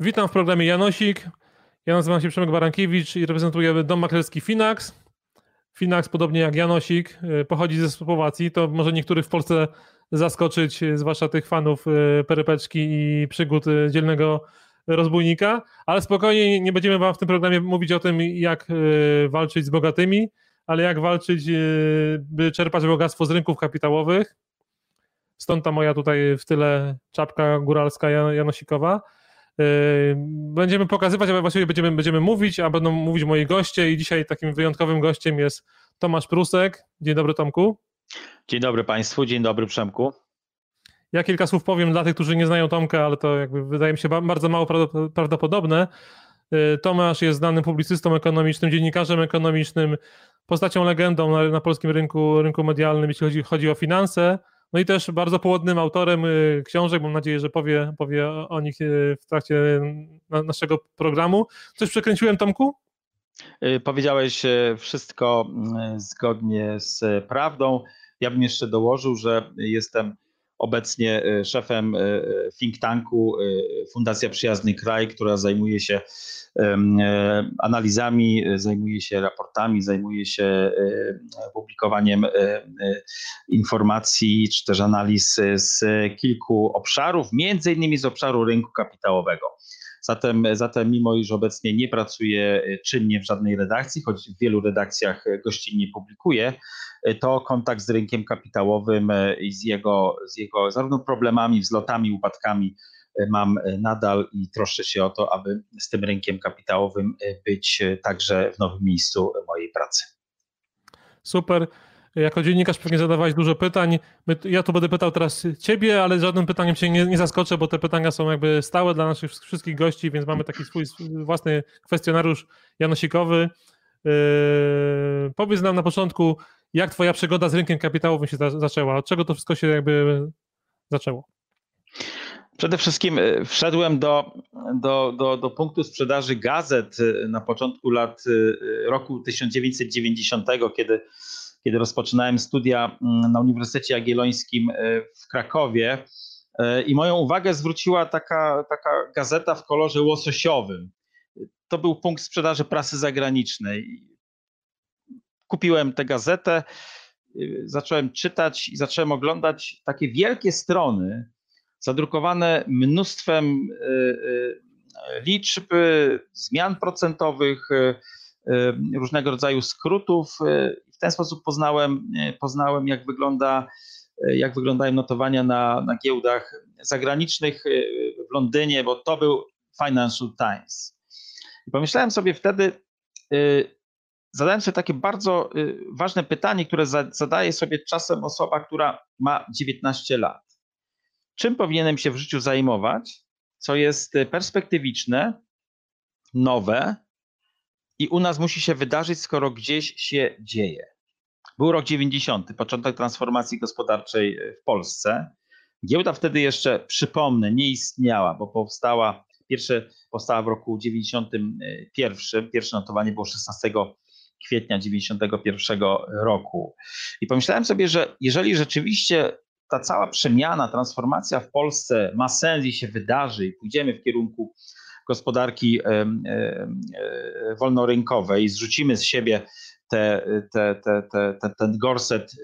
Witam w programie Janosik. Ja nazywam się Przemek Barankiewicz i reprezentuję dom maklerski Finax. Finax, podobnie jak Janosik, y, pochodzi ze Słowacji. To może niektórych w Polsce zaskoczyć, y, zwłaszcza tych fanów y, perypeczki i przygód dzielnego rozbójnika, ale spokojnie nie będziemy wam w tym programie mówić o tym, jak walczyć z bogatymi, ale jak walczyć, by czerpać bogactwo z rynków kapitałowych. Stąd ta moja tutaj w tyle czapka góralska janosikowa. Yy, będziemy pokazywać, a właściwie będziemy, będziemy mówić, a będą mówić moi goście i dzisiaj takim wyjątkowym gościem jest Tomasz Prusek. Dzień dobry Tomku. Dzień dobry Państwu, dzień dobry Przemku. Ja kilka słów powiem dla tych, którzy nie znają Tomka, ale to jakby wydaje mi się bardzo mało prawdopodobne. Yy, Tomasz jest znanym publicystą ekonomicznym, dziennikarzem ekonomicznym, postacią legendą na, na polskim rynku, rynku medialnym, jeśli chodzi, chodzi o finanse. No i też bardzo płodnym autorem y, książek. Mam nadzieję, że powie, powie o nich y, w trakcie naszego programu. Coś przekręciłem, Tomku? Y, powiedziałeś wszystko zgodnie z prawdą. Ja bym jeszcze dołożył, że jestem obecnie szefem think tanku Fundacja Przyjazny Kraj, która zajmuje się E, analizami, zajmuje się raportami, zajmuje się publikowaniem informacji czy też analiz z kilku obszarów, między innymi z obszaru rynku kapitałowego. Zatem, zatem mimo iż obecnie nie pracuję czynnie w żadnej redakcji, choć w wielu redakcjach gościnnie publikuję, to kontakt z rynkiem kapitałowym i z jego, z jego zarówno problemami, wzlotami, upadkami, mam nadal i troszczę się o to, aby z tym rynkiem kapitałowym być także w nowym miejscu mojej pracy. Super. Jako dziennikarz pewnie zadawałeś dużo pytań. Ja tu będę pytał teraz ciebie, ale żadnym pytaniem się nie, nie zaskoczę, bo te pytania są jakby stałe dla naszych wszystkich gości, więc mamy taki swój własny kwestionariusz janosikowy. Yy, powiedz nam na początku, jak twoja przygoda z rynkiem kapitałowym się zaczęła? Od czego to wszystko się jakby zaczęło? Przede wszystkim e, wszedłem do, do, do, do punktu sprzedaży gazet e, na początku lat e, roku 1990, kiedy, kiedy rozpoczynałem studia mm, na Uniwersytecie Jagiellońskim w Krakowie. I moją uwagę zwróciła taka, taka gazeta w kolorze łososiowym. To był punkt sprzedaży prasy zagranicznej. Kupiłem tę gazetę, zacząłem czytać i zacząłem oglądać takie wielkie strony zadrukowane mnóstwem e, e, liczb, zmian procentowych, e, różnego rodzaju skrótów. W ten sposób poznałem, poznałem jak, wygląda, jak wyglądają notowania na, na giełdach zagranicznych w Londynie, bo to był Financial Times. I pomyślałem sobie wtedy, zadałem sobie takie bardzo ważne pytanie, które zadaje sobie czasem osoba, która ma 19 lat czym powinienem się w życiu zajmować, co jest e, perspektywiczne, nowe i u nas musi się wydarzyć, skoro gdzieś się dzieje. Był rok 90, początek transformacji gospodarczej e, w Polsce. Giełda wtedy jeszcze, przypomnę, nie istniała, bo powstała, pierwsze powstała w roku 91, pierwsze notowanie było 16 kwietnia 91 roku. I pomyślałem sobie, że jeżeli rzeczywiście ta cała przemiana, transformacja w Polsce ma sens i się wydarzy i pójdziemy w kierunku gospodarki e, e, wolnorynkowej, zrzucimy z siebie te, te, te, te, ten gorset e,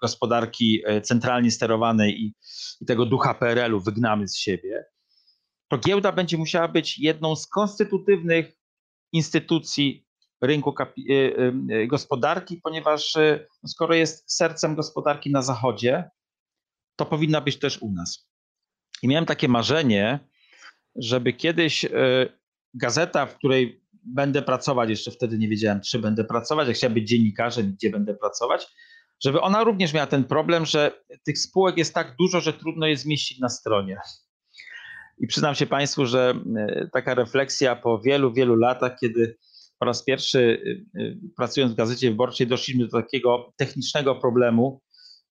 gospodarki centralnie sterowanej i, i tego ducha PRL-u wygnamy z siebie, to giełda będzie musiała być jedną z konstytutywnych instytucji rynku gospodarki, ponieważ no, skoro jest sercem gospodarki na zachodzie, to powinna być też u nas. I miałem takie marzenie, żeby kiedyś e, gazeta, w której będę pracować, jeszcze wtedy nie wiedziałem, czy będę pracować, jak chciałem być dziennikarzem, gdzie będę pracować, żeby ona również miała ten problem, że tych spółek jest tak dużo, że trudno je zmieścić na stronie. I przyznam się Państwu, że e, taka refleksja po wielu, wielu latach, kiedy po raz pierwszy e, pracując w Gazecie Wyborczej doszliśmy do takiego technicznego problemu,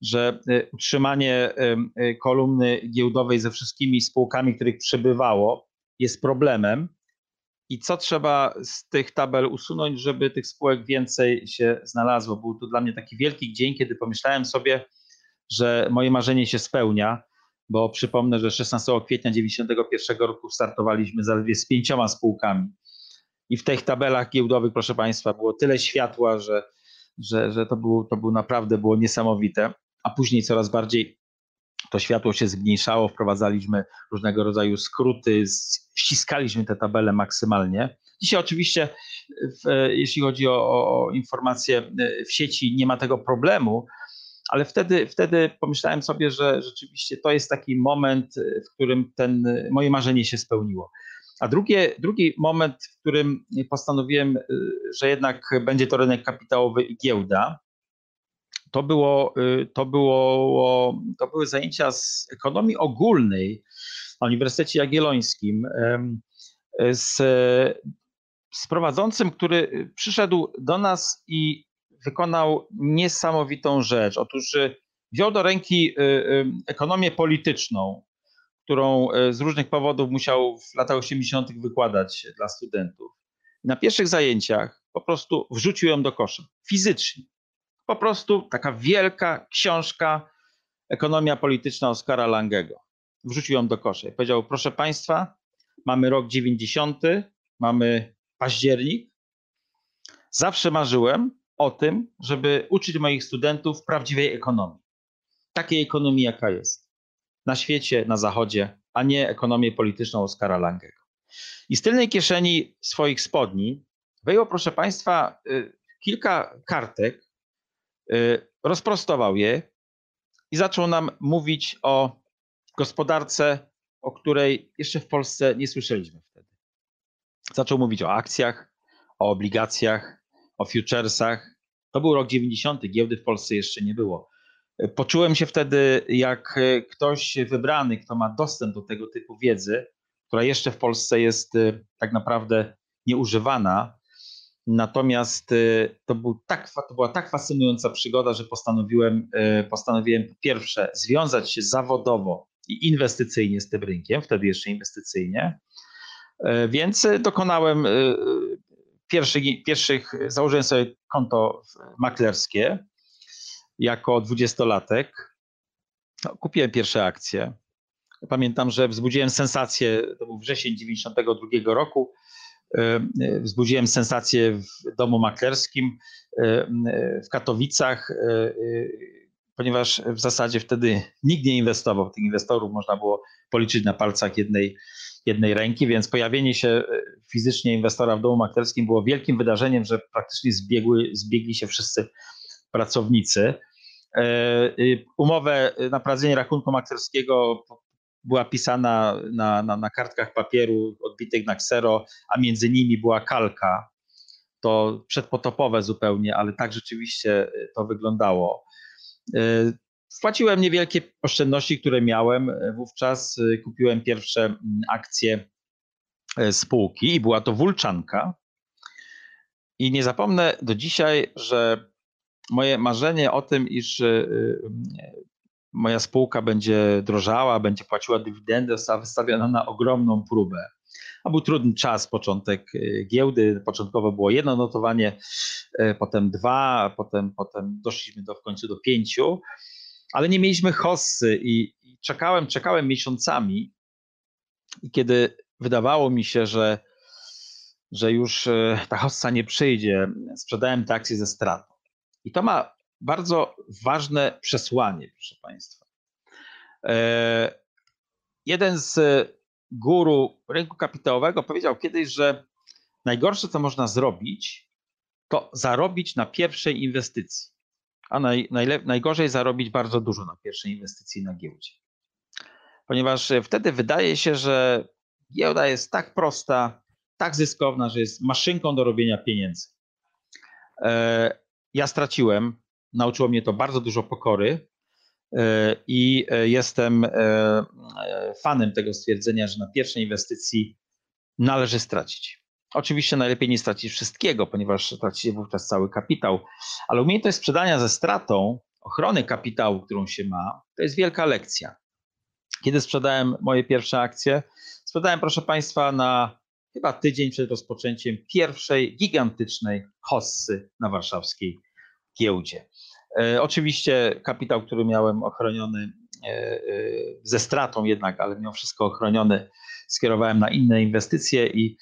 że y, utrzymanie y, kolumny giełdowej ze wszystkimi spółkami, których przybywało, jest problemem. I co trzeba z tych tabel usunąć, żeby tych spółek więcej się znalazło? Był to dla mnie taki wielki dzień, kiedy pomyślałem sobie, że moje marzenie się spełnia, bo przypomnę, że 16 kwietnia 1991 roku startowaliśmy zaledwie z pięcioma spółkami. I w tych tabelach giełdowych, proszę Państwa, było tyle światła, że, że, że to, było, to było naprawdę było niesamowite. A później coraz bardziej to światło się zmniejszało, wprowadzaliśmy różnego rodzaju skróty, ściskaliśmy te tabele maksymalnie. Dzisiaj oczywiście, w, jeśli chodzi o, o, informacje w sieci, nie ma tego problemu, ale wtedy, wtedy pomyślałem sobie, że rzeczywiście to jest taki moment, w którym ten, moje marzenie się spełniło. A drugie, drugi moment, w którym postanowiłem, że jednak będzie to rynek kapitałowy i giełda, to, było, to, było, to były zajęcia z ekonomii ogólnej na Uniwersytecie Jagiellońskim z, z prowadzącym, który przyszedł do nas i wykonał niesamowitą rzecz. Otóż y, wziął do ręki y, y, ekonomię polityczną, którą z różnych powodów musiał w latach 80. wykładać dla studentów. Na pierwszych zajęciach po prostu wrzucił ją do kosza, fizycznie. Po prostu taka wielka książka Ekonomia polityczna Oskara Langego. Wrzucił ją do kosza i powiedział: Proszę Państwa, mamy rok 90, mamy październik. Zawsze marzyłem, o tym, żeby uczyć moich studentów prawdziwej ekonomii. Takiej ekonomii, jaka jest na świecie, na zachodzie, a nie ekonomię polityczną Oskara Langego. I z tylnej kieszeni swoich spodni wyjął, proszę Państwa, y, kilka kartek, rozprostował je i zaczął nam mówić o gospodarce, o której jeszcze w Polsce nie słyszeliśmy wtedy. Zaczął mówić o akcjach, o obligacjach, o futuresach. To był rok 90, giełdy w Polsce jeszcze nie było. Poczułem się wtedy jak ktoś wybrany, kto ma dostęp do tego typu wiedzy, która jeszcze w Polsce jest e, tak naprawdę nieużywana. Natomiast e, to, był tak, to była tak fascynująca przygoda, że postanowiłem, e, postanowiłem po pierwsze związać się zawodowo i inwestycyjnie z tym rynkiem, wtedy jeszcze inwestycyjnie. Więc dokonałem pierwszych, pierwszych założyłem sobie konto maklerskie jako dwudziestolatek. No, kupiłem pierwsze akcje. Pamiętam, że wzbudziłem sensację, to był wrzesień 92 roku, wzbudziłem sensację w domu maklerskim w Katowicach, ponieważ w zasadzie wtedy nikt nie inwestował. Tych inwestorów można było policzyć na palcach jednej, jednej ręki, więc pojawienie się e, fizycznie inwestora w domu maklerskim było wielkim wydarzeniem, że praktycznie zbiegły, zbiegli się wszyscy pracownicy. E, umowę na prowadzenie rachunku maklerskiego była pisana na, na, na kartkach papieru odbitych na ksero, a między nimi była kalka. To przedpotopowe zupełnie, ale tak rzeczywiście to wyglądało. E, Wpłaciłem niewielkie oszczędności, które miałem. Wówczas y, kupiłem pierwsze mm, akcje spółki i była to Wulczanka. I nie zapomnę do dzisiaj, że moje marzenie o tym, iż y, y, moja spółka będzie drożała, będzie płaciła dywidendę, została wystawiona na ogromną próbę. A był trudny czas, początek giełdy. Początkowo było jedno notowanie, e, potem dwa, potem, potem doszliśmy do, w końcu do pięciu ale nie mieliśmy hossy i, i czekałem, czekałem miesiącami i kiedy wydawało mi się, że, że już e, ta hossa nie przyjdzie, sprzedałem te akcje ze stratą. I to ma bardzo ważne przesłanie, proszę Państwa. E, jeden z guru rynku kapitałowego powiedział kiedyś, że najgorsze, co można zrobić, to zarobić na pierwszej inwestycji a naj, najle, najgorzej zarobić bardzo dużo na pierwszej inwestycji na giełdzie. Ponieważ e, wtedy wydaje się, że giełda jest tak prosta, tak zyskowna, że jest maszynką do robienia pieniędzy. E, ja straciłem, nauczyło mnie to bardzo dużo pokory e, i jestem fanem tego stwierdzenia, że na pierwszej inwestycji należy stracić. Oczywiście najlepiej nie stracić wszystkiego, ponieważ tracicie wówczas cały kapitał, ale umiejętność sprzedania ze stratą, ochrony kapitału, którą się ma, to jest wielka lekcja. Kiedy sprzedałem moje pierwsze akcje, sprzedałem, proszę Państwa, na chyba tydzień przed rozpoczęciem pierwszej gigantycznej hossy na warszawskiej giełdzie. E, oczywiście kapitał, który miałem ochroniony ze stratą jednak, ale mimo wszystko ochroniony, skierowałem na inne inwestycje i,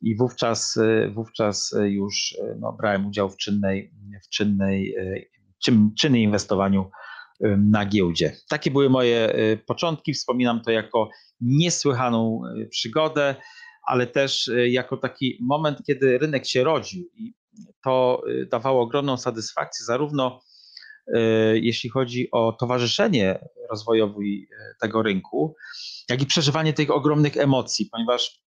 i wówczas, wówczas już no, brałem udział w czynnej, w czynnej, czyn, czynnej inwestowaniu na giełdzie. Takie były moje początki. Wspominam to jako niesłychaną przygodę, ale też jako taki moment, kiedy rynek się rodził i to dawało ogromną satysfakcję zarówno E, jeśli chodzi o towarzyszenie rozwojowi e, tego rynku, jak i przeżywanie tych ogromnych emocji, ponieważ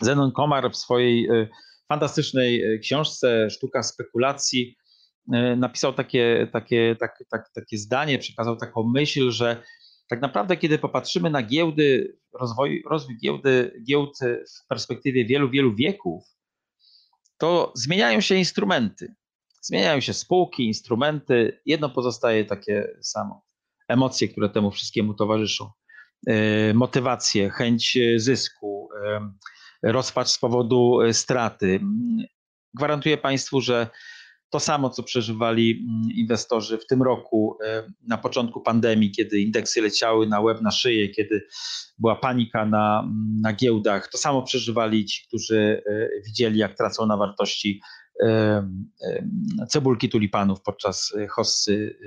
Zenon Komar w swojej e, fantastycznej książce Sztuka spekulacji napisał takie, takie, tak, tak, takie zdanie, przekazał taką myśl, że tak naprawdę, kiedy popatrzymy na giełdy, rozwój, rozwój giełdy, giełd w perspektywie wielu, wielu wieków, to zmieniają się instrumenty. Zmieniają się spółki, instrumenty, jedno pozostaje takie samo. Emocje, które temu wszystkiemu towarzyszą. E, motywacje, chęć zysku, e, rozpacz z powodu e, straty. Gwarantuję Państwu, że to samo, co przeżywali mm, inwestorzy w tym roku, na początku pandemii, kiedy indeksy leciały na łeb, na szyję, kiedy była panika na, mm, na giełdach, to samo przeżywali ci, którzy widzieli, jak tracą na wartości cebulki tulipanów podczas e, hossy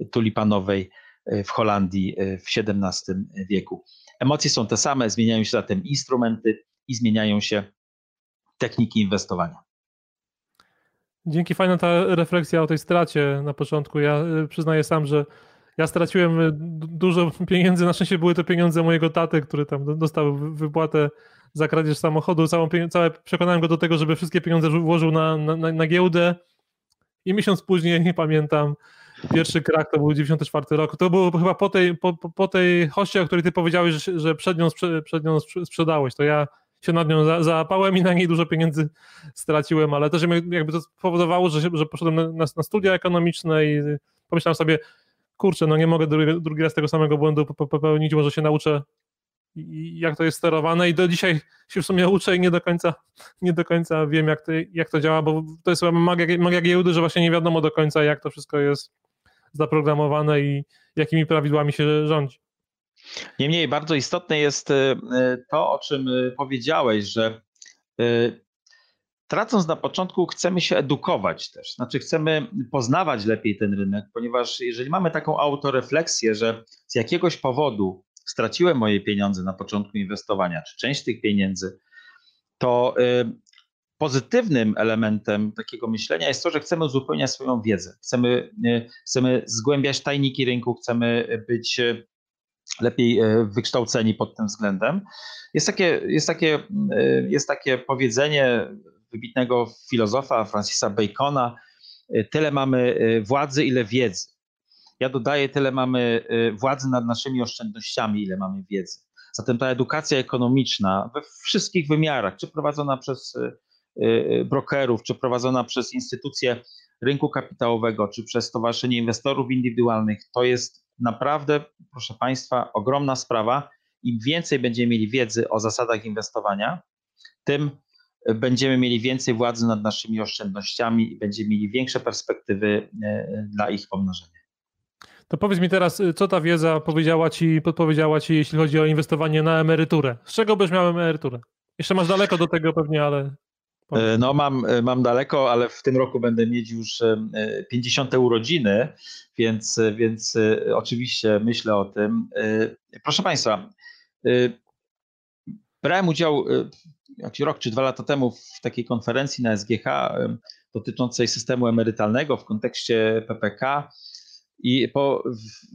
e, tulipanowej e, w Holandii w XVII wieku. Emocje są te same, zmieniają się zatem instrumenty i zmieniają się techniki inwestowania. Dzięki, fajna ta refleksja o tej stracie na początku. Ja przyznaję sam, że ja straciłem dużo pieniędzy. Na szczęście były to pieniądze mojego taty, który tam dostał wypłatę za kradzież samochodu. Całą, całe przekonałem go do tego, żeby wszystkie pieniądze włożył na, na, na giełdę. I miesiąc później, nie pamiętam, pierwszy krak to był 94 rok. To było chyba po tej, po, po tej hoście, o której ty powiedziałeś, że, że przed, nią, przed nią sprzedałeś. To ja się nad nią za, załapałem i na niej dużo pieniędzy straciłem, ale też jakby to spowodowało, że, że poszedłem na, na, studia ekonomiczne i pomyślałem sobie, kurczę, no nie mogę drugi, drugi raz tego samego błędu popełnić, może się nauczę jak to jest sterowane i do dzisiaj się w sumie uczę i nie do końca, nie do końca wiem, jak to, jak to działa, bo to jest magia, magia giełdy, że właśnie nie wiadomo do końca, jak to wszystko jest zaprogramowane i jakimi prawidłami się rządzi. Niemniej bardzo istotne jest e, e, to, o czym e, powiedziałeś, że tracąc na początku, chcemy się edukować też. Znaczy, chcemy poznawać lepiej ten rynek, ponieważ jeżeli mamy taką autorefleksję, że z jakiegoś powodu straciłem moje pieniądze na początku inwestowania, czy część tych pieniędzy, to y, pozytywnym elementem takiego myślenia jest to, że chcemy uzupełniać swoją wiedzę. Chcemy, y, chcemy zgłębiać tajniki rynku, chcemy być y, lepiej wykształceni pod tym względem. Jest takie, jest takie, jest takie powiedzenie wybitnego filozofa Francisa Bacona: tyle mamy władzy, ile wiedzy. Ja dodaję, tyle mamy y, władzy nad naszymi oszczędnościami, ile mamy wiedzy. Zatem ta edukacja ekonomiczna we wszystkich wymiarach, czy prowadzona przez y, y, brokerów, czy prowadzona przez instytucje rynku kapitałowego, czy przez Stowarzyszenie Inwestorów Indywidualnych, to jest naprawdę, proszę Państwa, ogromna sprawa. Im więcej będziemy mieli wiedzy o zasadach inwestowania, tym będziemy mieli więcej władzy nad naszymi oszczędnościami i będziemy mieli większe perspektywy dla ich pomnożenia. To powiedz mi teraz, y, co ta wiedza powiedziała ci, podpowiedziała ci, jeśli chodzi o inwestowanie na emeryturę? Z czego byś miał emeryturę? Jeszcze masz daleko do tego pewnie, ale. E, no, mam, e, mam daleko, ale w tym roku będę mieć już 50 e, urodziny, więc, więc oczywiście myślę o tym. Proszę Państwa, brałem udział jakiś rok czy dwa lata temu w takiej konferencji na SGH dotyczącej systemu emerytalnego w kontekście PPK. I po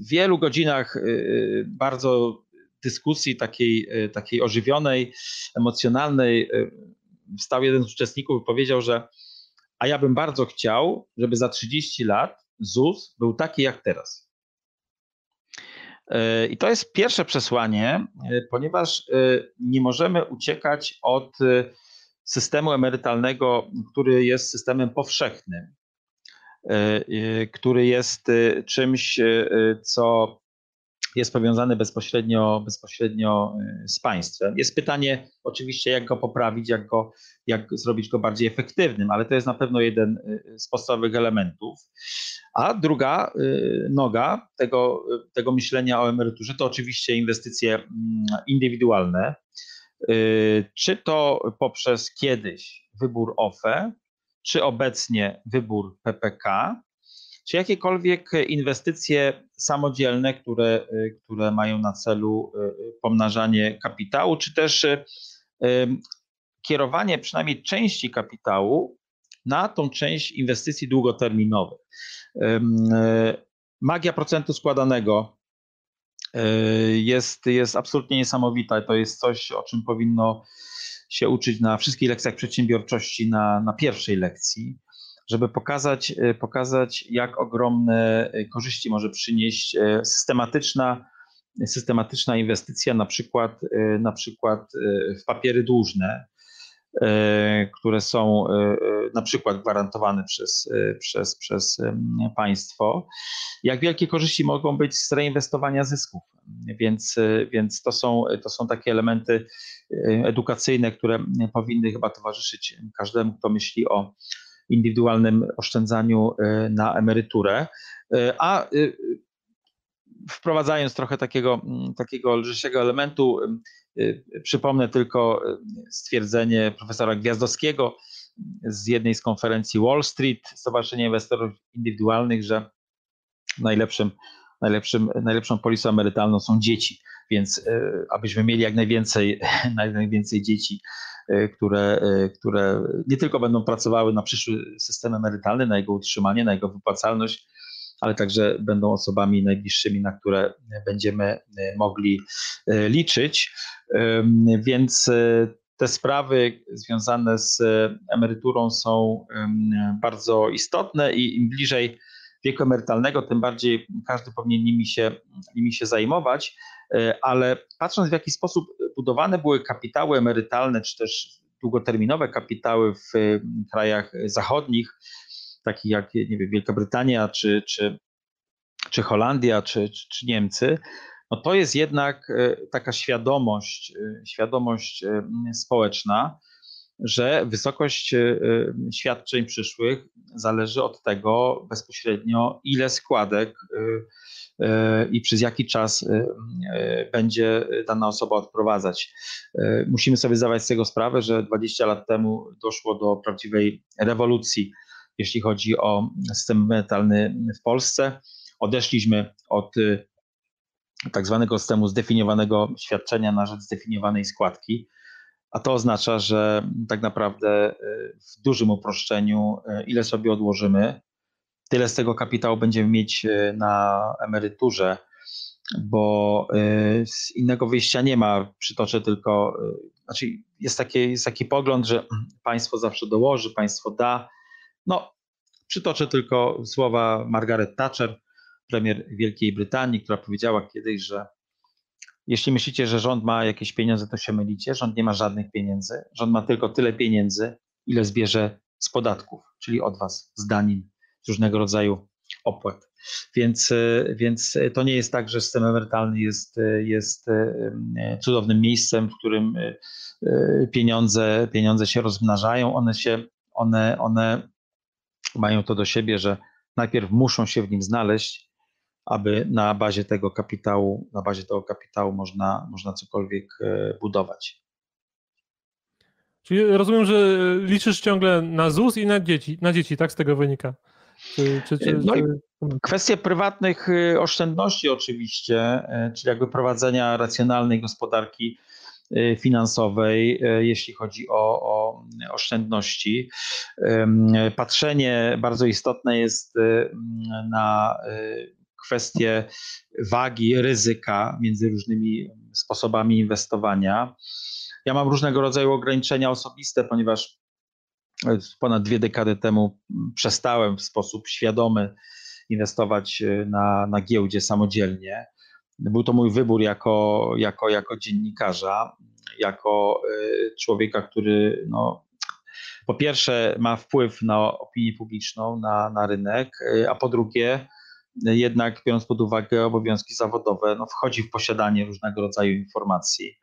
wielu godzinach y, y, bardzo dyskusji takiej, y, takiej ożywionej, emocjonalnej, stał jeden z uczestników i powiedział, że a ja bym bardzo chciał, żeby za 30 lat ZUS był taki jak teraz. I to jest pierwsze przesłanie, ponieważ nie możemy uciekać od systemu emerytalnego, który jest systemem powszechnym. E, e, który jest e, czymś, co jest powiązany bezpośrednio, bezpośrednio z państwem. Jest pytanie oczywiście, jak go poprawić, jak, go, jak zrobić go bardziej efektywnym, ale to jest na pewno jeden z podstawowych elementów. A druga noga tego, tego myślenia o emeryturze to oczywiście inwestycje mm, indywidualne. Czy to poprzez kiedyś wybór OFE, czy obecnie wybór PPK, czy jakiekolwiek inwestycje samodzielne, które, które mają na celu e, pomnażanie kapitału, czy też kierowanie przynajmniej części kapitału na tą część inwestycji długoterminowych. Magia procentu składanego jest, jest absolutnie niesamowita. To jest coś, o czym powinno się uczyć na wszystkich lekcjach przedsiębiorczości na, na pierwszej lekcji żeby pokazać, e, pokazać, jak ogromne e, korzyści może przynieść e, systematyczna, systematyczna inwestycja, na przykład, na przykład w papiery dłużne, które są na przykład gwarantowane przez, przez, przez państwo, jak wielkie korzyści mogą być z reinwestowania zysków. Więc, więc to, są, to są takie elementy edukacyjne, które powinny chyba towarzyszyć każdemu, kto myśli o indywidualnym oszczędzaniu na emeryturę. A wprowadzając trochę takiego, takiego lżejszego elementu, przypomnę tylko stwierdzenie profesora Gwiazdowskiego z jednej z konferencji Wall Street, Stowarzyszenia Inwestorów Indywidualnych, że najlepszym, najlepszym, najlepszą polisą emerytalną są dzieci. Więc abyśmy mieli jak najwięcej, jak najwięcej dzieci które, które nie tylko będą pracowały na przyszły system emerytalny, na jego utrzymanie, na jego wypłacalność, ale także będą osobami najbliższymi, na które będziemy e, mogli liczyć. Więc te sprawy związane z emeryturą są bardzo istotne i im bliżej wieku emerytalnego, tym bardziej każdy powinien nimi się, nimi się zajmować. Ale patrząc w jaki sposób budowane były kapitały emerytalne, czy też długoterminowe kapitały w krajach zachodnich, takich jak nie wiem, Wielka Brytania, czy, czy, czy Holandia, czy, czy, czy Niemcy, no to jest jednak e, taka świadomość, e, świadomość e, społeczna, że wysokość świadczeń przyszłych zależy od tego bezpośrednio, ile składek i przez jaki czas będzie dana osoba odprowadzać. Musimy sobie zdawać z tego sprawę, że 20 lat temu doszło do prawdziwej rewolucji, jeśli chodzi o system emerytalny w Polsce. Odeszliśmy od tak zwanego systemu zdefiniowanego świadczenia na rzecz zdefiniowanej składki. A to oznacza, że tak naprawdę w dużym uproszczeniu, ile sobie odłożymy, tyle z tego kapitału będziemy mieć na emeryturze, bo z innego wyjścia nie ma. Przytoczę tylko, znaczy jest taki, jest taki pogląd, że państwo zawsze dołoży, państwo da. No, przytoczę tylko słowa Margaret Thatcher, premier Wielkiej Brytanii, która powiedziała kiedyś, że jeśli myślicie, że rząd ma jakieś pieniądze, to się mylicie. Rząd nie ma żadnych pieniędzy. Rząd ma tylko tyle pieniędzy, ile zbierze z podatków, czyli od was, z danin różnego rodzaju opłat. Więc, e, więc to nie jest tak, że system emerytalny jest, e, jest e, cudownym miejscem, w którym pieniądze, pieniądze się rozmnażają. One, się, one, one mają to do siebie, że najpierw muszą się w nim znaleźć, aby na bazie tego kapitału, na bazie tego kapitału można, można cokolwiek budować. Czyli rozumiem, że liczysz ciągle na ZUS i na dzieci, na dzieci tak z tego wynika? Czy, czy, czy, no kwestie prywatnych y, oszczędności oczywiście, czyli jakby prowadzenia racjonalnej gospodarki finansowej, jeśli chodzi o, o oszczędności. Patrzenie bardzo istotne jest na kwestie wagi ryzyka między różnymi sposobami inwestowania. Ja mam różnego rodzaju ograniczenia osobiste, ponieważ ponad dwie dekady temu przestałem w sposób świadomy inwestować na, na giełdzie samodzielnie. Był to mój wybór jako, jako, jako dziennikarza, jako e, człowieka, który no, po pierwsze ma wpływ na opinię publiczną, na, na rynek, e, a po drugie jednak biorąc pod uwagę obowiązki zawodowe, no, wchodzi w posiadanie różnego rodzaju informacji.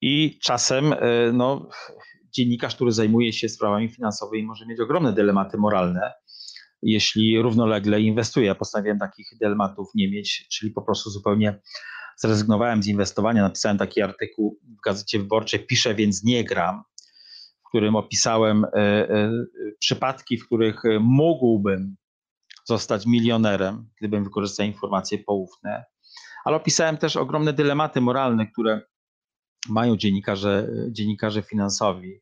I czasem no, dziennikarz, który zajmuje się sprawami finansowymi, może mieć ogromne dylematy moralne, jeśli równolegle inwestuje. Ja postanowiłem takich dylematów nie mieć, czyli po prostu zupełnie zrezygnowałem z inwestowania. Napisałem taki artykuł w Gazecie Wyborczej, piszę więc nie gram, w którym opisałem e, e, przypadki, w których mógłbym zostać milionerem, gdybym wykorzystał informacje poufne, ale opisałem też ogromne dylematy moralne, które mają dziennikarze, dziennikarze finansowi.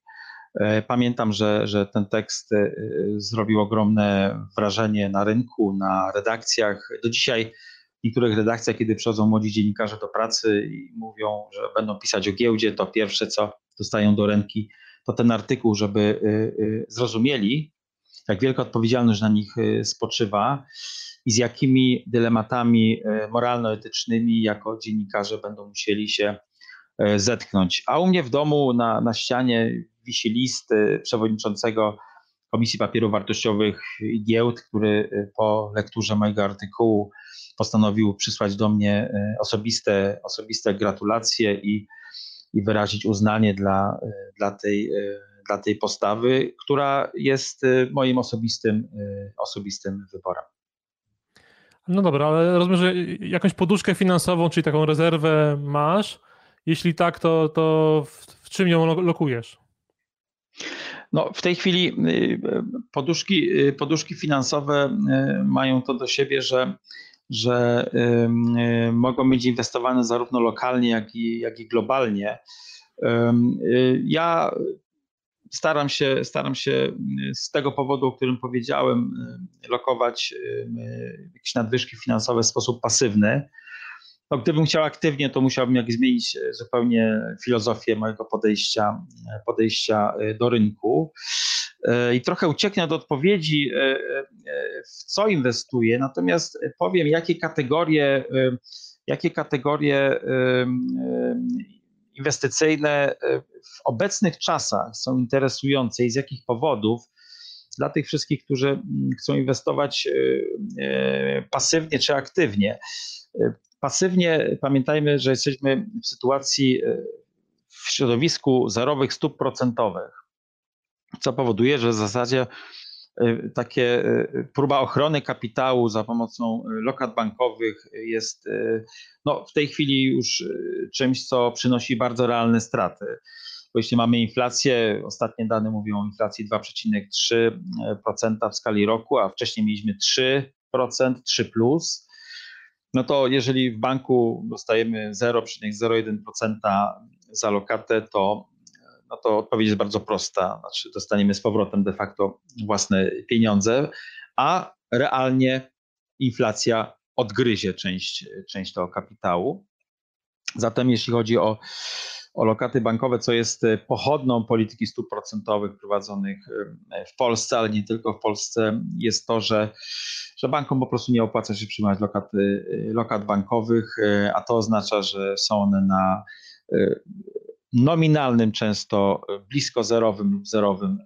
E, pamiętam, że, że ten tekst e, zrobił ogromne wrażenie na rynku, na redakcjach. Do dzisiaj w niektórych redakcjach, kiedy przychodzą młodzi dziennikarze do pracy i mówią, że będą pisać o giełdzie, to pierwsze, co dostają do ręki, to ten artykuł, żeby e, zrozumieli, jak wielka odpowiedzialność na nich spoczywa i z jakimi dylematami moralno-etycznymi jako dziennikarze będą musieli się zetknąć. A u mnie w domu na, na ścianie wisi list przewodniczącego Komisji Papierów Wartościowych i Giełd, który y, po lekturze mojego artykułu postanowił przysłać do mnie osobiste, osobiste gratulacje i, i wyrazić uznanie dla, dla, tej, dla tej postawy, która jest moim osobistym, osobistym wyborem. No dobra, ale rozumiem, że jakąś poduszkę finansową, czyli taką rezerwę masz. Jeśli tak, to, to w, w czym ją lokujesz? No, w tej chwili y, poduszki, y, poduszki finansowe y, mają to do siebie, że, że mogą być inwestowane zarówno lokalnie, jak i, jak i globalnie. Ja staram się, staram się z tego powodu, o którym powiedziałem, lokować jakieś nadwyżki finansowe w sposób pasywny no, gdybym chciał aktywnie, to musiałbym jak zmienić e, zupełnie filozofię mojego podejścia, e, podejścia e, do rynku. I trochę ucieknę od odpowiedzi, w co inwestuję, natomiast powiem, jakie kategorie, jakie kategorie inwestycyjne w obecnych czasach są interesujące i z jakich powodów dla tych wszystkich, którzy chcą inwestować pasywnie czy aktywnie. Pasywnie pamiętajmy, że jesteśmy w sytuacji e, w środowisku zerowych stóp procentowych, co powoduje, że w zasadzie e, takie e, próba ochrony kapitału za pomocą lokat bankowych jest no, w tej chwili już czymś, co przynosi bardzo realne straty. Bo jeśli mamy inflację, ostatnie dane mówią o inflacji 2,3% w skali roku, a wcześniej mieliśmy 3%, 3 plus, no to jeżeli w banku dostajemy 0,01% za lokatę, to, no to odpowiedź jest bardzo prosta. Znaczy dostaniemy z powrotem de facto własne pieniądze, a realnie inflacja odgryzie część, część tego kapitału. Zatem jeśli chodzi o o lokaty bankowe, co jest e, pochodną polityki stóp procentowych prowadzonych e, w Polsce, ale nie tylko w Polsce, jest to, że, że bankom po prostu nie opłaca się przyjmować lokaty, e, lokat bankowych, a to oznacza, że są one na nominalnym, często blisko zerowym lub zerowym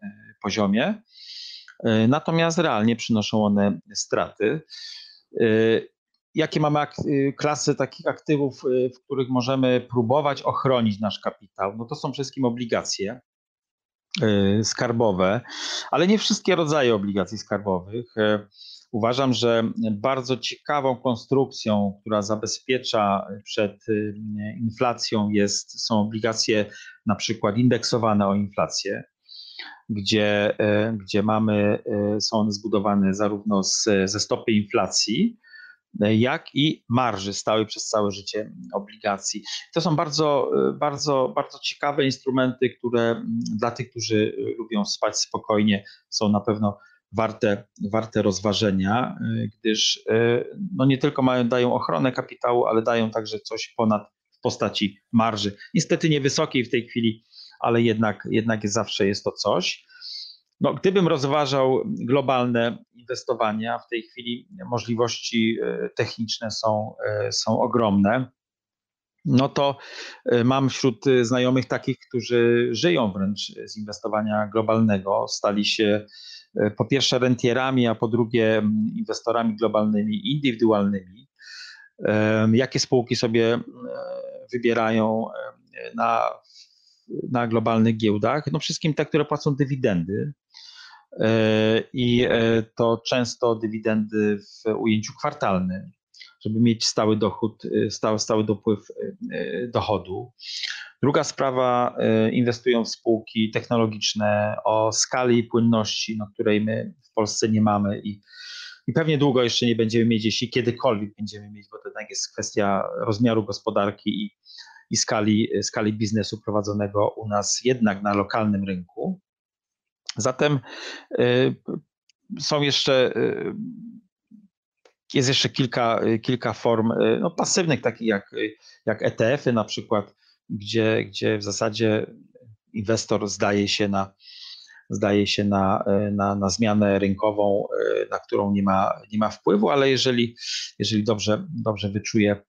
poziomie. Natomiast realnie przynoszą one straty jakie mamy y, klasy takich aktywów, y, w których możemy próbować ochronić nasz kapitał? No to są wszystkim obligacje y, skarbowe, ale nie wszystkie rodzaje obligacji skarbowych. Uważam, że bardzo ciekawą konstrukcją, która zabezpiecza przed inflacją, jest, są obligacje na przykład indeksowane o inflację, gdzie, gdzie mamy, są one zbudowane zarówno z, ze stopy inflacji, jak i marży stałej przez całe życie obligacji. To są bardzo, bardzo, bardzo ciekawe instrumenty, które dla tych, którzy lubią spać spokojnie, są na pewno warte, warte rozważenia, gdyż no nie tylko mają, dają ochronę kapitału, ale dają także coś ponad w postaci marży. Niestety niewysokiej w tej chwili, ale jednak, jednak zawsze jest to coś. No, gdybym rozważał globalne inwestowania, w tej chwili możliwości e, techniczne są, e, są ogromne. No to e, mam wśród znajomych takich, którzy żyją wręcz z inwestowania globalnego, stali się po pierwsze rentierami, a po drugie inwestorami globalnymi, indywidualnymi, jakie spółki sobie wybierają na, na globalnych giełdach. No wszystkim te, które płacą dywidendy. I to często dywidendy w ujęciu kwartalnym żeby mieć stały dochód, y, stały, stały dopływ dochodu. Druga sprawa, inwestują w spółki technologiczne o skali i płynności, no, której my w Polsce nie mamy i, i pewnie długo jeszcze nie będziemy mieć, jeśli kiedykolwiek będziemy mieć, bo to jednak jest kwestia rozmiaru gospodarki i, i skali, skali biznesu prowadzonego u nas jednak na lokalnym rynku. Zatem y, są jeszcze y, jest jeszcze kilka, kilka form y, no, pasywnych, takich jak, jak ETF-y na przykład, gdzie, gdzie w zasadzie inwestor zdaje się na, zdaje się na, na, na zmianę rynkową, y, na którą nie ma, nie ma wpływu, ale jeżeli, jeżeli dobrze, dobrze wyczuje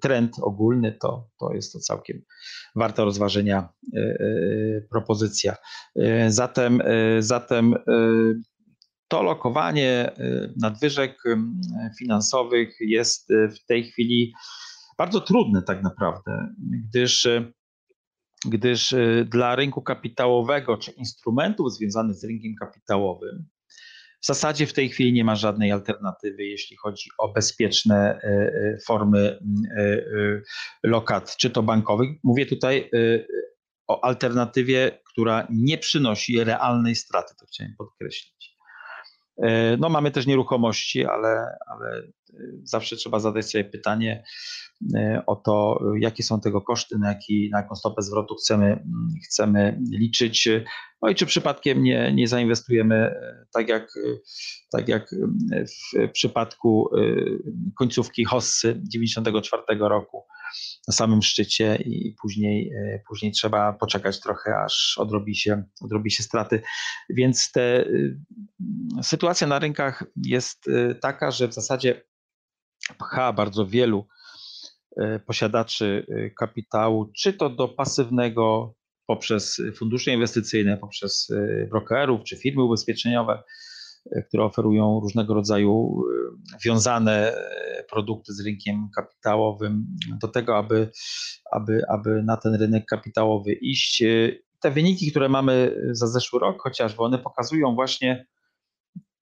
trend ogólny, to, to jest to całkiem warta rozważenia y, propozycja. Zatem, zatem to lokowanie nadwyżek finansowych jest w tej chwili bardzo trudne tak naprawdę, gdyż, gdyż dla rynku kapitałowego czy instrumentów związanych z rynkiem kapitałowym w zasadzie w tej chwili nie ma żadnej alternatywy, jeśli chodzi o bezpieczne formy lokat, czy to bankowych. Mówię tutaj o alternatywie, która nie przynosi realnej straty, to chciałem podkreślić. E, no mamy też nieruchomości, ale, ale e, zawsze trzeba zadać sobie pytanie e, o to, jakie są tego koszty, na, jaki, na jaką stopę zwrotu chcemy, chcemy liczyć. No i czy przypadkiem nie, nie zainwestujemy tak jak, tak jak w przypadku końcówki Hossy 94 roku na samym szczycie i później, e, później trzeba poczekać trochę, aż odrobi się, odrobi się straty. Więc te, y, sytuacja na rynkach jest y, taka, że w zasadzie pcha bardzo wielu e, posiadaczy kapitału, czy to do pasywnego poprzez fundusze inwestycyjne, poprzez brokerów czy firmy ubezpieczeniowe, które oferują różnego rodzaju e, wiązane e, produkty z rynkiem kapitałowym, do tego, aby, aby, aby na ten rynek kapitałowy iść. E, te wyniki, które mamy za zeszły rok, chociażby one pokazują właśnie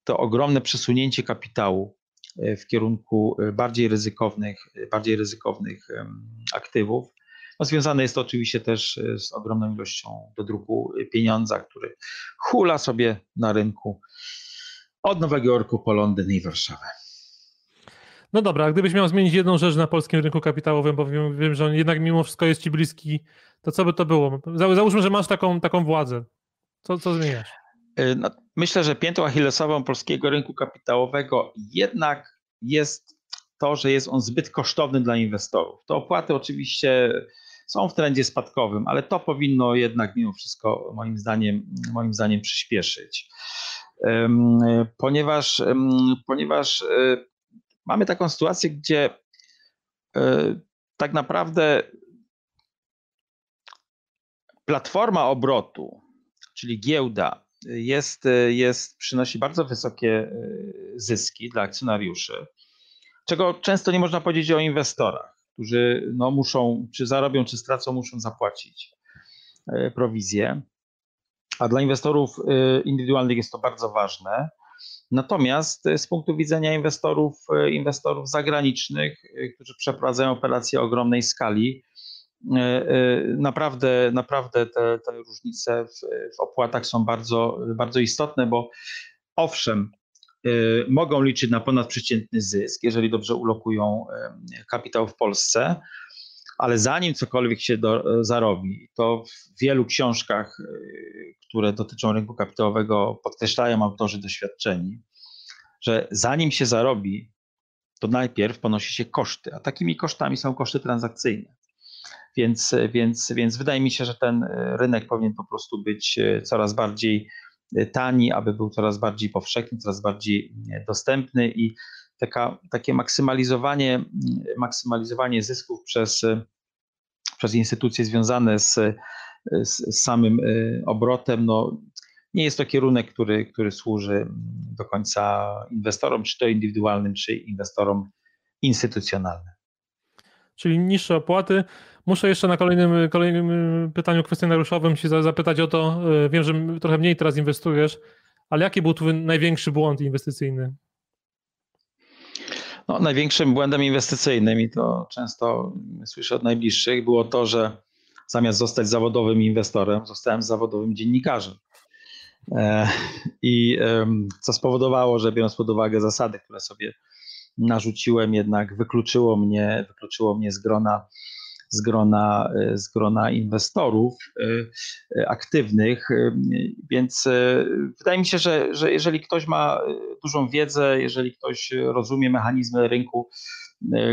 to ogromne przesunięcie kapitału w kierunku bardziej ryzykownych, bardziej ryzykownych aktywów. No, związane jest to oczywiście też z ogromną ilością do druku pieniądza, który hula sobie na rynku od Nowego Jorku po Londyn i Warszawę. No dobra, a gdybyś miał zmienić jedną rzecz na polskim rynku kapitałowym, bo wiem, wiem, że on jednak mimo wszystko jest ci bliski, to co by to było? Załóżmy, że masz taką, taką władzę. Co, co zmieniasz? Y, no, myślę, że piętą achillesową polskiego rynku kapitałowego jednak jest to, że jest on zbyt kosztowny dla inwestorów. To opłaty oczywiście są w trendzie spadkowym, ale to powinno jednak mimo wszystko moim zdaniem, moim zdaniem przyspieszyć ponieważ, ponieważ e, mamy taką sytuację, gdzie e, tak naprawdę platforma obrotu, czyli giełda, jest, jest, przynosi bardzo wysokie e, zyski dla akcjonariuszy, czego często nie można powiedzieć o inwestorach, którzy no, muszą, czy zarobią, czy stracą, muszą zapłacić prowizję a dla inwestorów y, indywidualnych jest to bardzo ważne. Natomiast z punktu widzenia inwestorów, y, inwestorów zagranicznych, y, którzy przeprowadzają operacje o ogromnej skali, naprawdę, naprawdę te, te różnice w, w opłatach są bardzo, bardzo istotne, bo owszem, mogą liczyć na ponadprzeciętny zysk, jeżeli dobrze ulokują kapitał w Polsce, ale zanim cokolwiek się do, zarobi, to w wielu książkach, y, które dotyczą rynku kapitałowego, podkreślają autorzy doświadczeni, że zanim się zarobi, to najpierw ponosi się koszty, a takimi kosztami są koszty transakcyjne. Więc, więc, więc wydaje mi się, że ten rynek powinien po prostu być coraz bardziej tani, aby był coraz bardziej powszechny, coraz bardziej dostępny i taka, takie maksymalizowanie, maksymalizowanie zysków przez, przez instytucje związane z, z samym y, obrotem, no, nie jest to kierunek, który, który służy do końca inwestorom, czy to indywidualnym, czy inwestorom instytucjonalnym. Czyli niższe opłaty. Muszę jeszcze na kolejnym, kolejnym pytaniu kwestionariuszowym się zapytać o to. E, wiem, że trochę mniej teraz inwestujesz, ale jaki był twój największy błąd inwestycyjny? No, największym błędem inwestycyjnym, i to często słyszę od najbliższych, było to, że zamiast zostać zawodowym inwestorem, zostałem zawodowym dziennikarzem. E, I co spowodowało, że biorąc pod uwagę zasady, które sobie narzuciłem, jednak wykluczyło mnie, wykluczyło mnie z grona, z grona, z grona inwestorów e, aktywnych. Więc e, wydaje mi się, że, że jeżeli ktoś ma dużą wiedzę, jeżeli ktoś rozumie mechanizmy rynku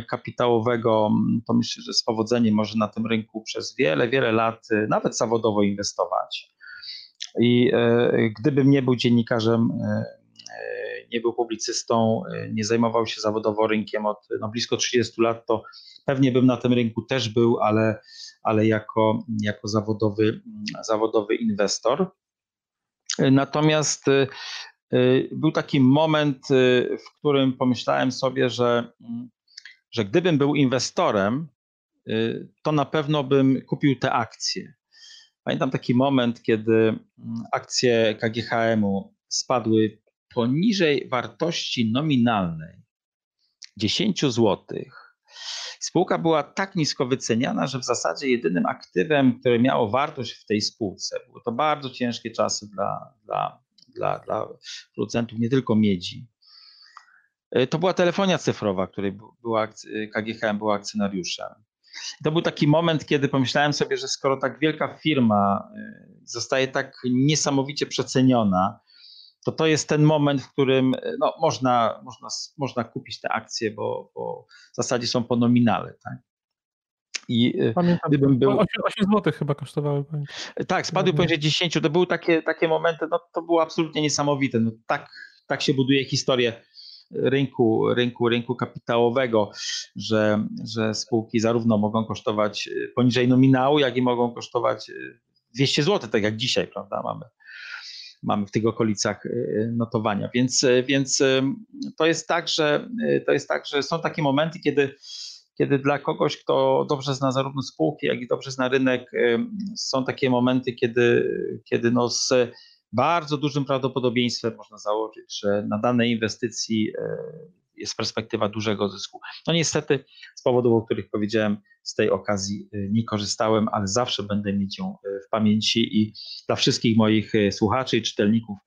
kapitałowego, to myślę, że z powodzeniem może na tym rynku przez wiele, wiele lat nawet zawodowo inwestować. I e, gdybym nie był dziennikarzem, e, e, nie był publicystą, nie zajmował się zawodowo rynkiem od no, blisko 30 lat, to pewnie bym na tym rynku też był, ale, ale jako, jako zawodowy, zawodowy inwestor. Natomiast był taki moment, w którym pomyślałem sobie, że, że gdybym był inwestorem, to na pewno bym kupił te akcje. Pamiętam taki moment, kiedy mm, akcje KGHM-u spadły poniżej wartości nominalnej 10 zł. Spółka była tak nisko wyceniana, że w zasadzie jedynym aktywem, które miało wartość w tej spółce, były to bardzo ciężkie czasy dla, dla, dla, dla producentów nie tylko miedzi. E, to była telefonia cyfrowa, której była, KGHM była akcjonariuszem. To był taki moment, kiedy pomyślałem sobie, że skoro tak wielka firma y, zostaje tak niesamowicie przeceniona, to to jest ten moment, w którym y, no, można, można, można kupić te akcje, bo, bo w zasadzie są po nominale. Tak? I y, Pamiętam, gdybym był. 8, 8 zł chyba kosztowały. Tak, spadły poniżej 10. To były takie, takie momenty, no to było absolutnie niesamowite. No, tak, tak się buduje historię rynku, rynku, rynku kapitałowego, że, że spółki zarówno mogą kosztować poniżej nominału, jak i mogą kosztować 200 y, zł, tak jak dzisiaj, prawda, mamy mamy w tych okolicach y, notowania. Więc, więc to jest tak, że to jest tak, że są takie momenty, kiedy, kiedy dla kogoś, kto dobrze zna zarówno spółki, jak i dobrze zna rynek, są takie momenty, kiedy, kiedy no z bardzo dużym prawdopodobieństwem można założyć, że na danej inwestycji jest perspektywa dużego zysku. No niestety z powodów, o których powiedziałem, z tej okazji e, nie korzystałem, ale zawsze będę mieć ją e, w pamięci i dla wszystkich moich słuchaczy i czytelników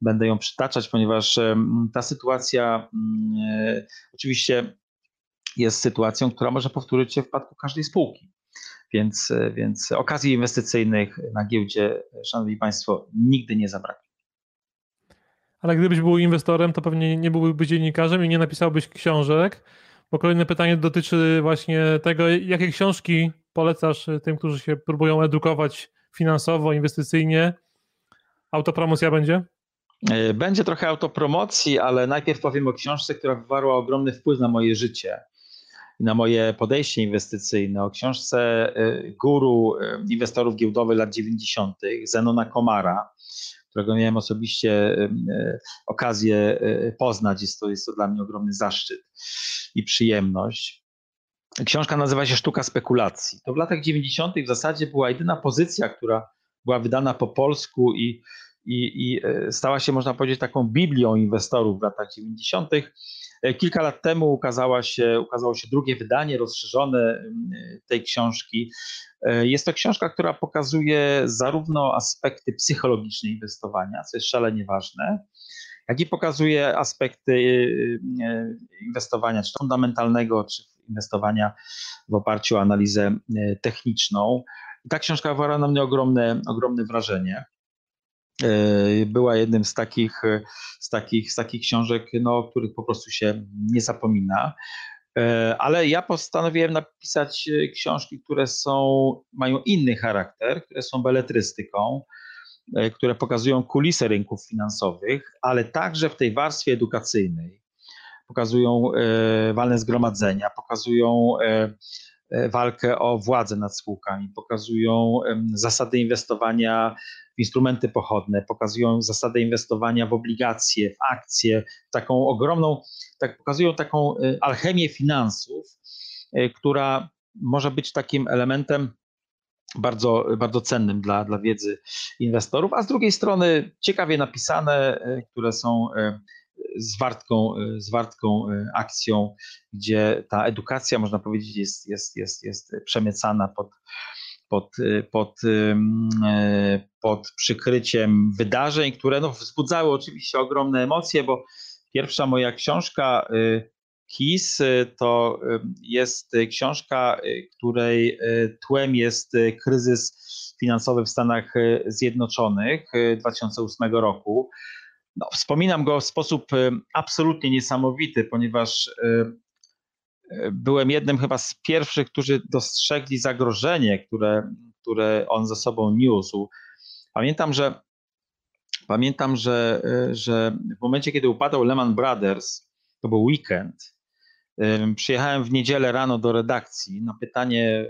będę ją przytaczać, ponieważ ta sytuacja oczywiście jest sytuacją, która może powtórzyć się w przypadku każdej spółki. Więc, więc okazji inwestycyjnych na giełdzie, szanowni państwo, nigdy nie zabraknie. Ale gdybyś był inwestorem, to pewnie nie byłbyś dziennikarzem i nie napisałbyś książek, bo kolejne pytanie dotyczy właśnie tego, jakie książki polecasz tym, którzy się próbują edukować finansowo, inwestycyjnie. Autopromocja będzie? Będzie trochę autopromocji, ale najpierw powiem o książce, która wywarła ogromny wpływ na moje życie na moje podejście inwestycyjne, o książce y, guru y, inwestorów giełdowych lat 90., Zenona Komara, którego miałem osobiście y, okazję poznać. Jest to, jest to dla mnie ogromny zaszczyt i przyjemność. Książka nazywa się Sztuka spekulacji. To w latach 90. w zasadzie była jedyna pozycja, która była wydana po polsku i, i, i stała się, można powiedzieć, taką Biblią inwestorów w latach 90. E, kilka lat temu ukazała się, ukazało się drugie wydanie, rozszerzone tej książki. E, jest to książka, która pokazuje zarówno aspekty psychologiczne inwestowania, co jest szalenie ważne, jak i pokazuje aspekty e, inwestowania, czy fundamentalnego, czy inwestowania w oparciu o analizę techniczną. I ta książka wywarła na mnie ogromne, ogromne wrażenie. E, była jednym z takich, e, z takich, z takich książek, no, o których po prostu się nie zapomina. E, ale ja postanowiłem napisać książki, które są, mają inny charakter, które są beletrystyką, które pokazują kulisy rynków finansowych, ale także w tej warstwie edukacyjnej. Pokazują walne zgromadzenia, pokazują walkę o władzę nad spółkami, pokazują zasady inwestowania instrumenty pochodne, pokazują zasadę inwestowania w obligacje, w akcje, taką ogromną, tak, pokazują taką alchemię finansów, która może być takim elementem bardzo, bardzo cennym dla, dla wiedzy inwestorów, a z drugiej strony ciekawie napisane, które są zwartką, zwartką akcją, gdzie ta edukacja, można powiedzieć, jest, jest, jest, jest przemycana pod, pod, pod, pod przykryciem wydarzeń, które no, wzbudzały oczywiście ogromne emocje, bo pierwsza moja książka KIS to jest książka, której tłem jest kryzys finansowy w Stanach Zjednoczonych 2008 roku. No, wspominam go w sposób absolutnie niesamowity, ponieważ byłem jednym chyba z pierwszych, którzy dostrzegli zagrożenie, które, które on ze sobą niósł. Pamiętam, że pamiętam, że, że w momencie, kiedy upadał Lehman Brothers, to był weekend. Przyjechałem w niedzielę rano do redakcji. Na pytanie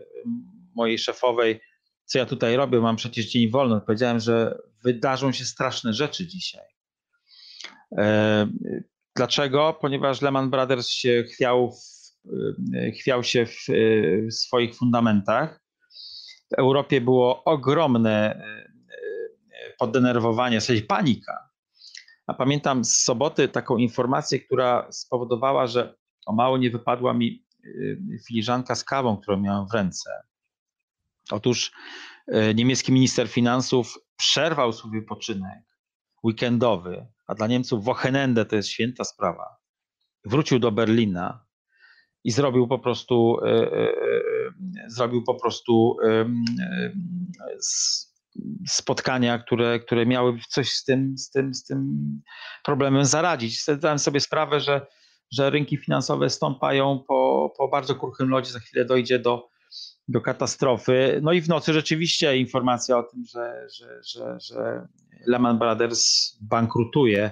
mojej szefowej, co ja tutaj robię, mam przecież dzień wolny. Powiedziałem, że wydarzą się straszne rzeczy dzisiaj. Dlaczego? Ponieważ Lehman Brothers się chwiał, w, chwiał się w, w swoich fundamentach. W Europie było ogromne poddenerwowanie, w sensie panika. A pamiętam z soboty taką informację, która spowodowała, że o mało nie wypadła mi filiżanka z kawą, którą miałem w ręce. Otóż niemiecki minister finansów przerwał swój wypoczynek weekendowy, a dla Niemców Wochenende to jest święta sprawa. Wrócił do Berlina i zrobił po prostu e, e, e, zrobił po prostu spotkania, które, które miały coś z tym, z, tym, z tym problemem zaradzić. Zdałem sobie sprawę, że, że rynki finansowe stąpają po, po bardzo kruchym lodzie, za chwilę dojdzie do, do katastrofy. No i w nocy rzeczywiście informacja o tym, że, że, że, że Lehman Brothers bankrutuje.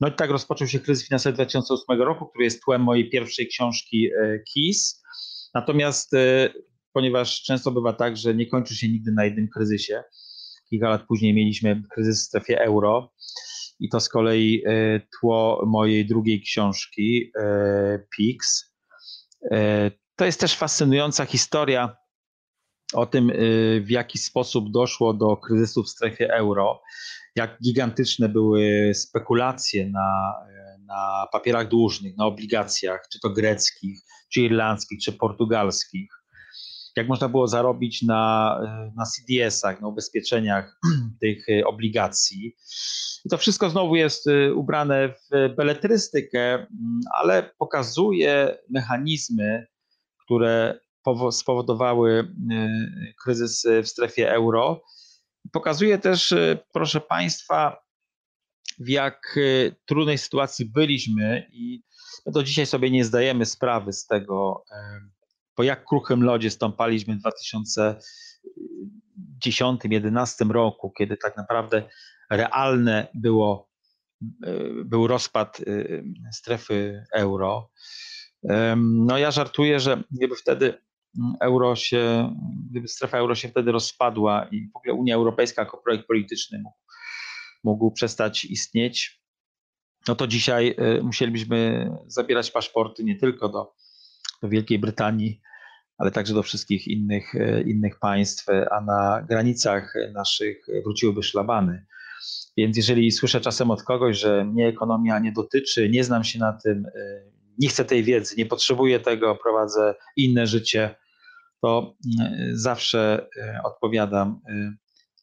No i tak rozpoczął się kryzys finansowy 2008 roku, który jest tłem mojej pierwszej książki e, KIS. Natomiast e, ponieważ często bywa tak, że nie kończy się nigdy na jednym kryzysie, kilka lat później mieliśmy kryzys w strefie euro i to z kolei e, tło mojej drugiej książki PIX. To jest też fascynująca historia o tym, y, w jaki sposób doszło do kryzysu w strefie euro, jak gigantyczne były spekulacje na, na papierach dłużnych, na obligacjach, czy to greckich, czy irlandzkich, czy portugalskich. Jak można było zarobić na, na CDS-ach, na ubezpieczeniach tych obligacji. I to wszystko znowu jest y, ubrane w beletrystykę, mm, ale pokazuje mechanizmy, które spowodowały y, kryzys w strefie euro. Pokazuje też, y, proszę Państwa, w jak trudnej sytuacji byliśmy i do dzisiaj sobie nie zdajemy sprawy z tego, po jak kruchym lodzie stąpaliśmy w 2010-2011 roku, kiedy tak naprawdę realne było, był rozpad strefy euro. No ja żartuję, że gdyby wtedy euro się, gdyby strefa euro się wtedy rozpadła i w ogóle Unia Europejska jako projekt polityczny mógł, mógł przestać istnieć, no to dzisiaj y, musielibyśmy zabierać paszporty nie tylko do, do Wielkiej Brytanii, ale także do wszystkich innych, y, innych państw, a na granicach naszych wróciłyby szlabany. Więc jeżeli słyszę czasem od kogoś, że mnie ekonomia nie dotyczy, nie znam się na tym, y, nie chcę tej wiedzy, nie potrzebuję tego, prowadzę inne życie, to mm, zawsze e, odpowiadam e,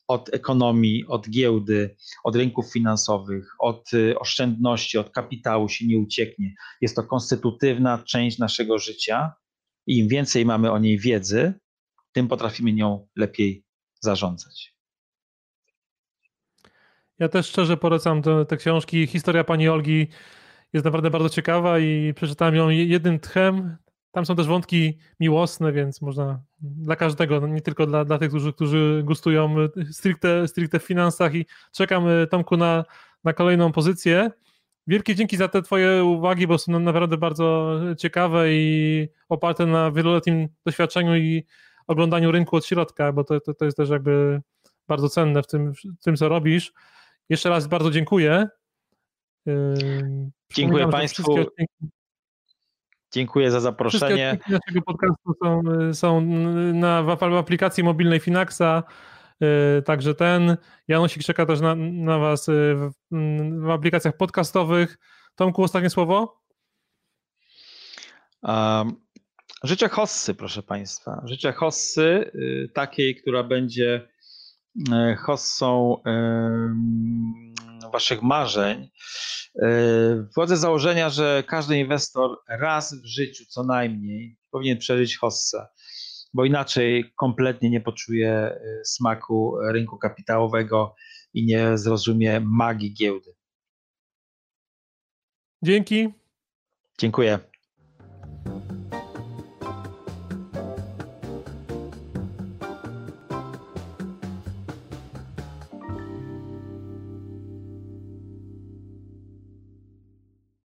od ekonomii, od giełdy, od rynków finansowych, od e, oszczędności, od kapitału się nie ucieknie. Jest to konstytutywna część naszego życia i im więcej mamy o niej wiedzy, tym potrafimy nią lepiej zarządzać. Ja też szczerze polecam te, te książki. Historia pani Olgi jest naprawdę bardzo ciekawa i przeczytałem ją jednym tchem. Tam są też wątki miłosne, więc można dla każdego, no nie tylko dla, dla tych, którzy, którzy gustują stricte, stricte w finansach i czekam Tomku na, na kolejną pozycję. Wielkie dzięki za te Twoje uwagi, bo są naprawdę bardzo ciekawe i oparte na wieloletnim doświadczeniu i oglądaniu rynku od środka, bo to, to, to jest też jakby bardzo cenne w tym, w tym co robisz. Jeszcze raz bardzo dziękuję. Dziękuję Państwu. Dziękuję za zaproszenie. Wszystkie naszego podcastu są, są na, w aplikacji mobilnej Finaxa, także ten. Janosik czeka też na, na Was w, w aplikacjach podcastowych. Tomku, ostatnie słowo? Um, życzę hossy, proszę Państwa. Życzę hossy, y, takiej, która będzie y, hossą Waszych marzeń. Y, Wchodzę z założenia, że każdy inwestor raz w życiu co najmniej powinien przeżyć hossę, bo inaczej kompletnie nie poczuje smaku rynku kapitałowego i nie zrozumie magii giełdy. Dzięki. Dziękuję.